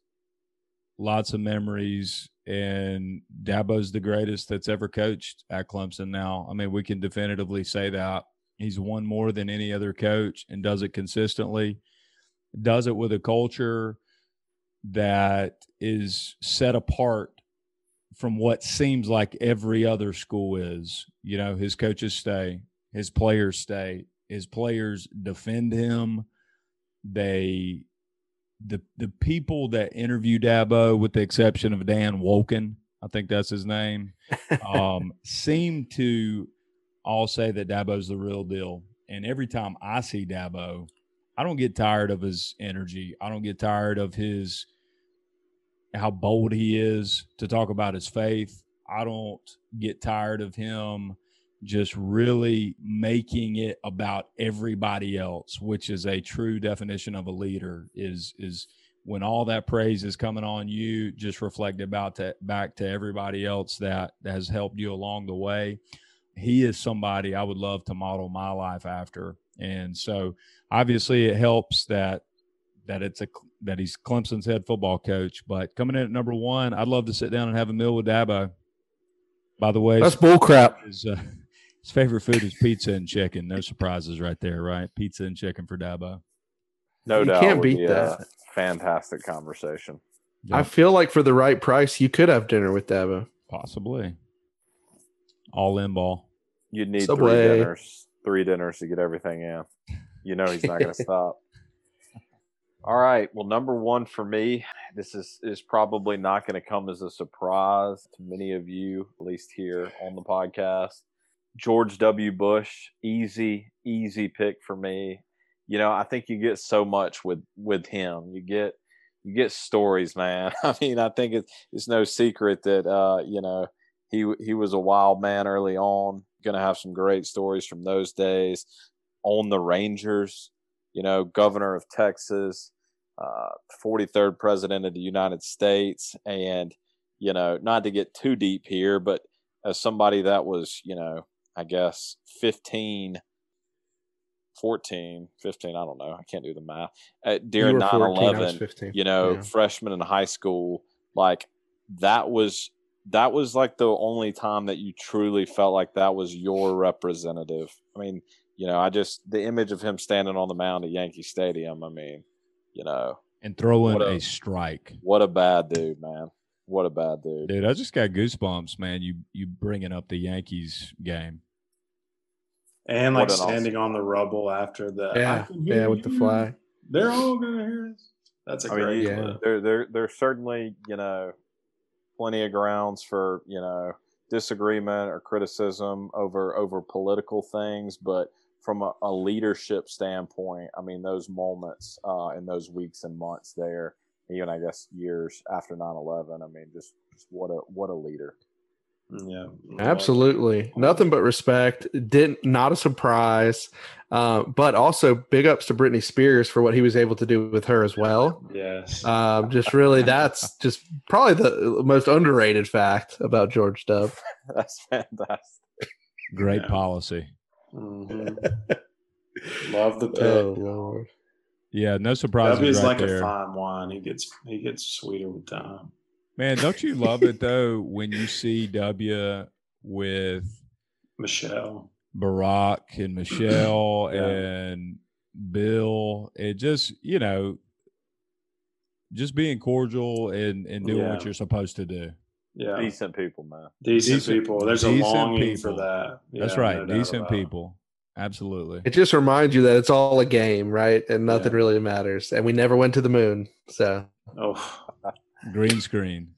Lots of memories, and Dabo's the greatest that's ever coached at Clemson. Now, I mean, we can definitively say that he's won more than any other coach and does it consistently. Does it with a culture that is set apart from what seems like every other school is. You know, his coaches stay, his players stay, his players defend him. They the the people that interview Dabo, with the exception of Dan Wolken, I think that's his name, um, seem to all say that Dabo's the real deal. And every time I see Dabo, I don't get tired of his energy. I don't get tired of his how bold he is to talk about his faith. I don't get tired of him just really making it about everybody else, which is a true definition of a leader is is when all that praise is coming on you, just reflect about to, back to everybody else that, that has helped you along the way. He is somebody I would love to model my life after. And so obviously it helps that that it's a that he's Clemson's head football coach. But coming in at number one, I'd love to sit down and have a meal with Dabo. By the way, That's bullcrap. his, uh, his favorite food is pizza and chicken. No surprises right there, right? Pizza and chicken for Dabo. No doubt. You doubt. can't beat be a that. Fantastic conversation. I feel like for the right price, you could have dinner with Dabo. Possibly. All in ball. You'd need Subway. three dinners, three dinners to get everything in. You know he's not going to stop. All right. Well, number one for me, this is is probably not going to come as a surprise to many of you, at least here on the podcast. George W. Bush, easy, easy pick for me. You know, I think you get so much with with him. You get you get stories, man. I mean, I think it's it's no secret that uh, you know he he was a wild man early on. Going to have some great stories from those days. On the Rangers, you know, governor of Texas, uh, 43rd president of the United States, and you know, not to get too deep here, but as somebody that was, you know, I guess 15, 14, 15, I don't know, I can't do the math. Uh, during were 9 14, I was 11, 15. you know, Yeah. freshman in high school, like that was that was like the only time that you truly felt like that was your representative. I mean, you know, I just the image of him standing on the mound at Yankee Stadium. I mean, you know, And throwing a, a- strike. what a bad dude, man. What a bad dude. Dude, I just got goosebumps, man. You you bringing up the Yankees game. And like What an awesome- standing on the rubble after the Yeah, yeah, with the you. flag. They're all gonna hear us. That's a I mean, great you- Yeah. clip. there there there's certainly you know plenty of grounds for you know disagreement or criticism over over political things but from a, a leadership standpoint i mean those moments uh in those weeks and months there even i guess years after 9-11 i mean just, just what a what a leader Yeah. Absolutely, nothing but respect. Didn't not a surprise, uh, but also big ups to Britney Spears for what he was able to do with her as well. Yes. Um, just really, that's just probably the most underrated fact about George W. that's fantastic Great Yeah. policy. Mhm. Love the pick. Oh Lord, Yeah, no surprises W is right like there. a fine wine. He gets he gets sweeter with time. Man, don't you love it though when you see W with Michelle. Barack and Michelle Yeah. and Bill? It just, you know, just being cordial and, and doing what you're supposed to do. Yeah. decent people man Decent, Decent- people. There's a decent longing for people. that. That's right. no Decent people. Absolutely. it just reminds you that it's all a game, right? And nothing Yeah. really matters. And we never went to the moon, so Oh, Green screen.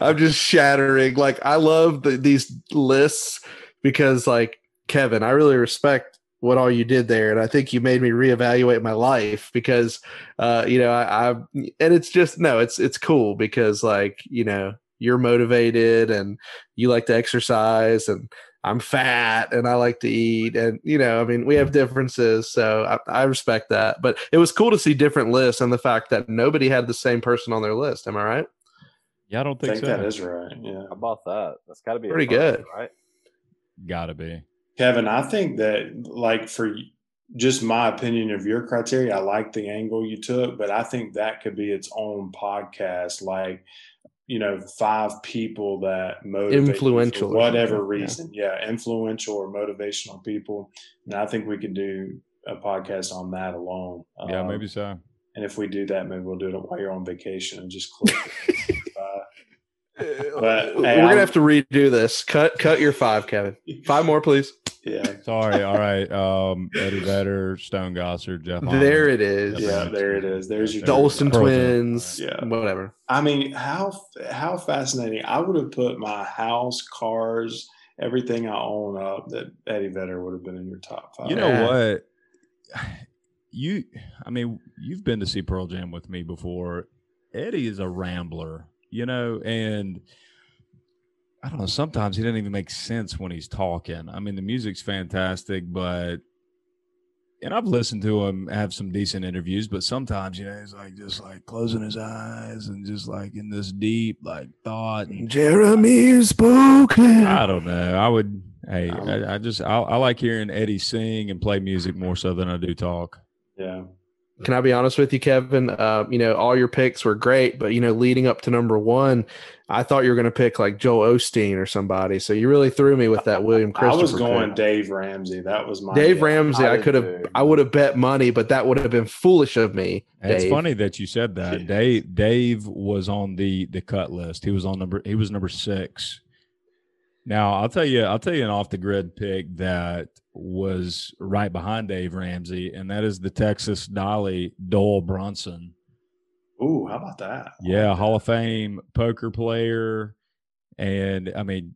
I'm just shattering. Like I love the, these lists because, like Kevin, I really respect what all you did there, and I think you made me reevaluate my life because, uh, you know, I, I and it's just no, it's it's cool because like you know you're motivated and you like to exercise and I'm fat and I like to eat and you know I mean we have differences so I, I respect that but it was cool to see different lists and the fact that nobody had the same person on their list am I right Yeah, I don't I think, think so. that is right. Yeah. how about that that's got to be Pretty first, good. right Gotta be. Kevin, I think that like for just my opinion of your criteria, I like the angle you took, but I think that could be its own podcast. Like, you know, five people that motivate you for Influential whatever something, yeah. reason. Yeah. influential or motivational people. And I think we could do a podcast on that alone. Yeah, Um, maybe so. And if we do that, maybe we'll do it while you're on vacation and just click. But, we're hey, gonna I'm- have to redo this. Cut cut your five, Kevin. Five more, please. yeah. Sorry. All right. Um, Eddie Vedder, Stone Gossard, Jeff. There Holland. it is. Yeah, there it is. There's your The Olsen twins. Yeah. Whatever. I mean, how how fascinating! I would have put my house, cars, everything I own up. That Eddie Vedder would have been in your top five. You know Yeah. what? You, I mean, you've been to see Pearl Jam with me before. Eddie is a rambler, you know, and I don't know. Sometimes he doesn't even make sense when he's talking. I mean, the music's fantastic, but and I've listened to him have some decent interviews, but sometimes you know he's like just like closing his eyes and just like in this deep like thought. And Jeremy spoken. I don't know. I would. Hey, I, I just I, I like hearing Eddie sing and play music more so than I do talk. yeah, Can I be honest with you, Kevin? Uh, you know, all your picks were great, but you know, leading up to number one, I thought you were going to pick like Joel Osteen or somebody. So you really threw me with that William Christopher. I Christopher. was going pick. Dave Ramsey. That was my Dave guess. Ramsey. I I could have. I would have bet money, but that would have been foolish of me. And It's funny that you said that. Yeah. Dave Dave was on the the cut list. He was on number he was number six. Now I'll tell you I'll tell you an off the grid pick that was right behind Dave Ramsey, and that is the Texas Dolly Doyle Brunson. Ooh, how about that? Yeah, like Hall that. of Fame poker player, and I mean,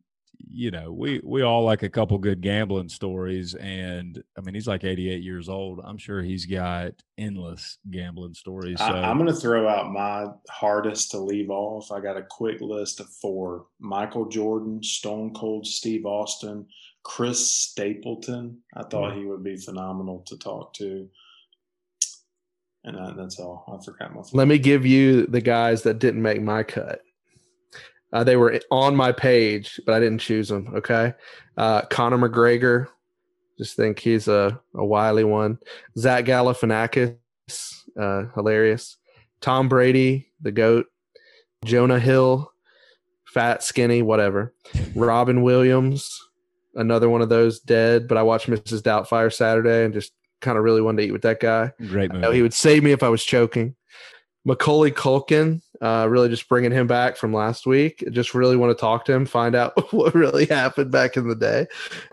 you know, we we all like a couple good gambling stories, and I mean, he's like 88 years old. I'm sure he's got endless gambling stories. So I, I'm going to throw out my hardest to leave off. I got a quick list of four: Michael Jordan, Stone Cold Steve Austin, Chris Stapleton. I thought he would be phenomenal to talk to. And that, that's all. I forgot my. Let me give you the guys that didn't make my cut. Uh, they were on my page, but I didn't choose them. Okay. Uh, Conor McGregor. Just think he's a, a wily one. Zach Galifianakis. Uh, hilarious. Tom Brady, the GOAT. Jonah Hill. Fat, skinny, whatever. Robin Williams. Another one of those dead, but I watched Mrs. Doubtfire Saturday and just kind of really wanted to eat with that guy. great I know he would save me if I was choking. Macaulay Culkin, Uh, really just bringing him back from last week. Just really want to talk to him, find out what really happened back in the day.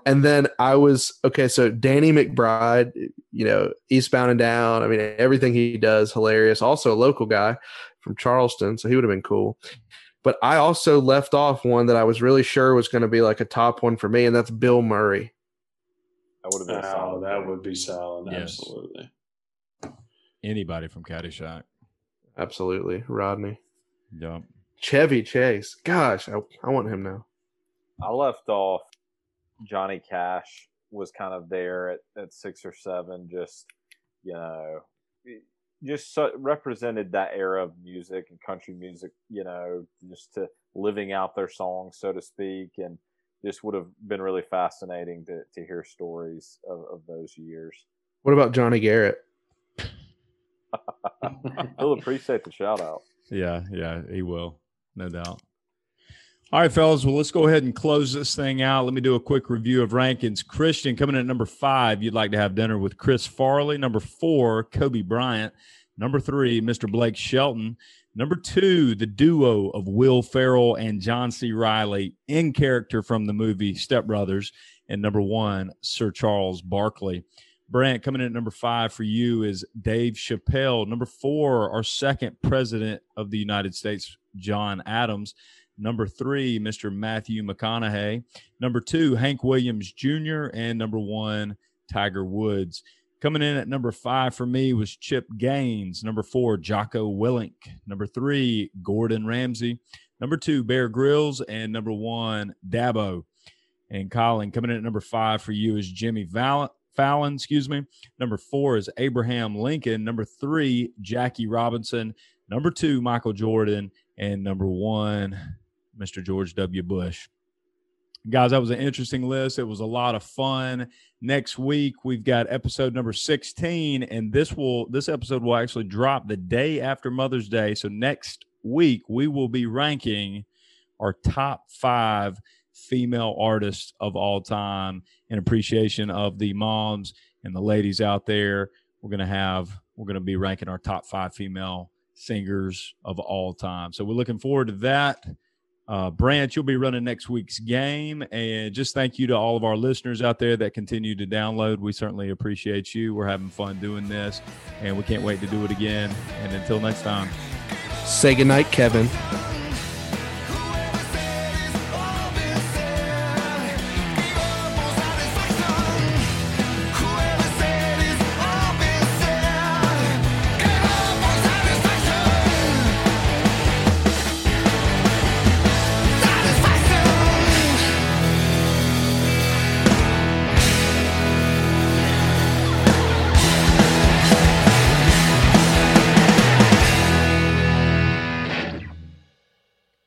And then I was okay. So Danny McBride, you know, Eastbound and Down. I mean, everything he does, hilarious. Also a local guy from Charleston, so he would have been cool. But I also left off one that I was really sure was going to be like a top one for me, and that's Bill Murray. That would have been Oh, solid. that would be solid. Yes. Absolutely. Anybody from Caddyshack. Absolutely, Rodney. Yep. Chevy Chase. Gosh, I, I want him now. I left off Johnny Cash was kind of there at, at six or seven, just you know, just so, represented that era of music and country music, you know, just to living out their songs, so to speak, and just would have been really fascinating to to hear stories of, of those years. What about Johnny Garrett? He'll appreciate the shout out. Yeah, yeah, he will, no doubt. All right, fellas. Well, let's go ahead and close this thing out. Let me do a quick review of rankings. Christian coming in at number five. You'd like to have dinner with Chris Farley. Number four, Kobe Bryant. Number three, Mr. Blake Shelton. Number two, the duo of Will Ferrell and John C. Reilly in character from the movie Step Brothers. And number one, Sir Charles Barkley. Brant, coming in at number five for you is Dave Chappelle. Number four, our second president of the United States, John Adams. Number three, Mr. Matthew McConaughey. Number two, Hank Williams Jr. And number one, Tiger Woods. Coming in at number five for me was Chip Gaines. Number four, Jocko Willink. Number three, Gordon Ramsay. Number two, Bear Grylls. And number one, Dabo. And Colin, coming in at number five for you is Jimmy Fallon. Fallon, excuse me. Number four is Abraham Lincoln. Number three, Jackie Robinson. Number two, Michael Jordan. And number one, Mr. George W. Bush. Guys, that was an interesting list. It was a lot of fun. Next week we've got episode number 16 and this will this episode will actually drop the day after Mother's Day. So next week we will be ranking our top 5 female artists of all time in appreciation of the moms and the ladies out there. We're going to have we're going to be ranking our top 5 female singers of all time. So we're looking forward to that. Uh, Brant, you'll be running next week's game. And just thank you to all of our listeners out there that continue to download. We certainly appreciate you. We're having fun doing this, and we can't wait to do it again. And until next time. Say goodnight, Kevin.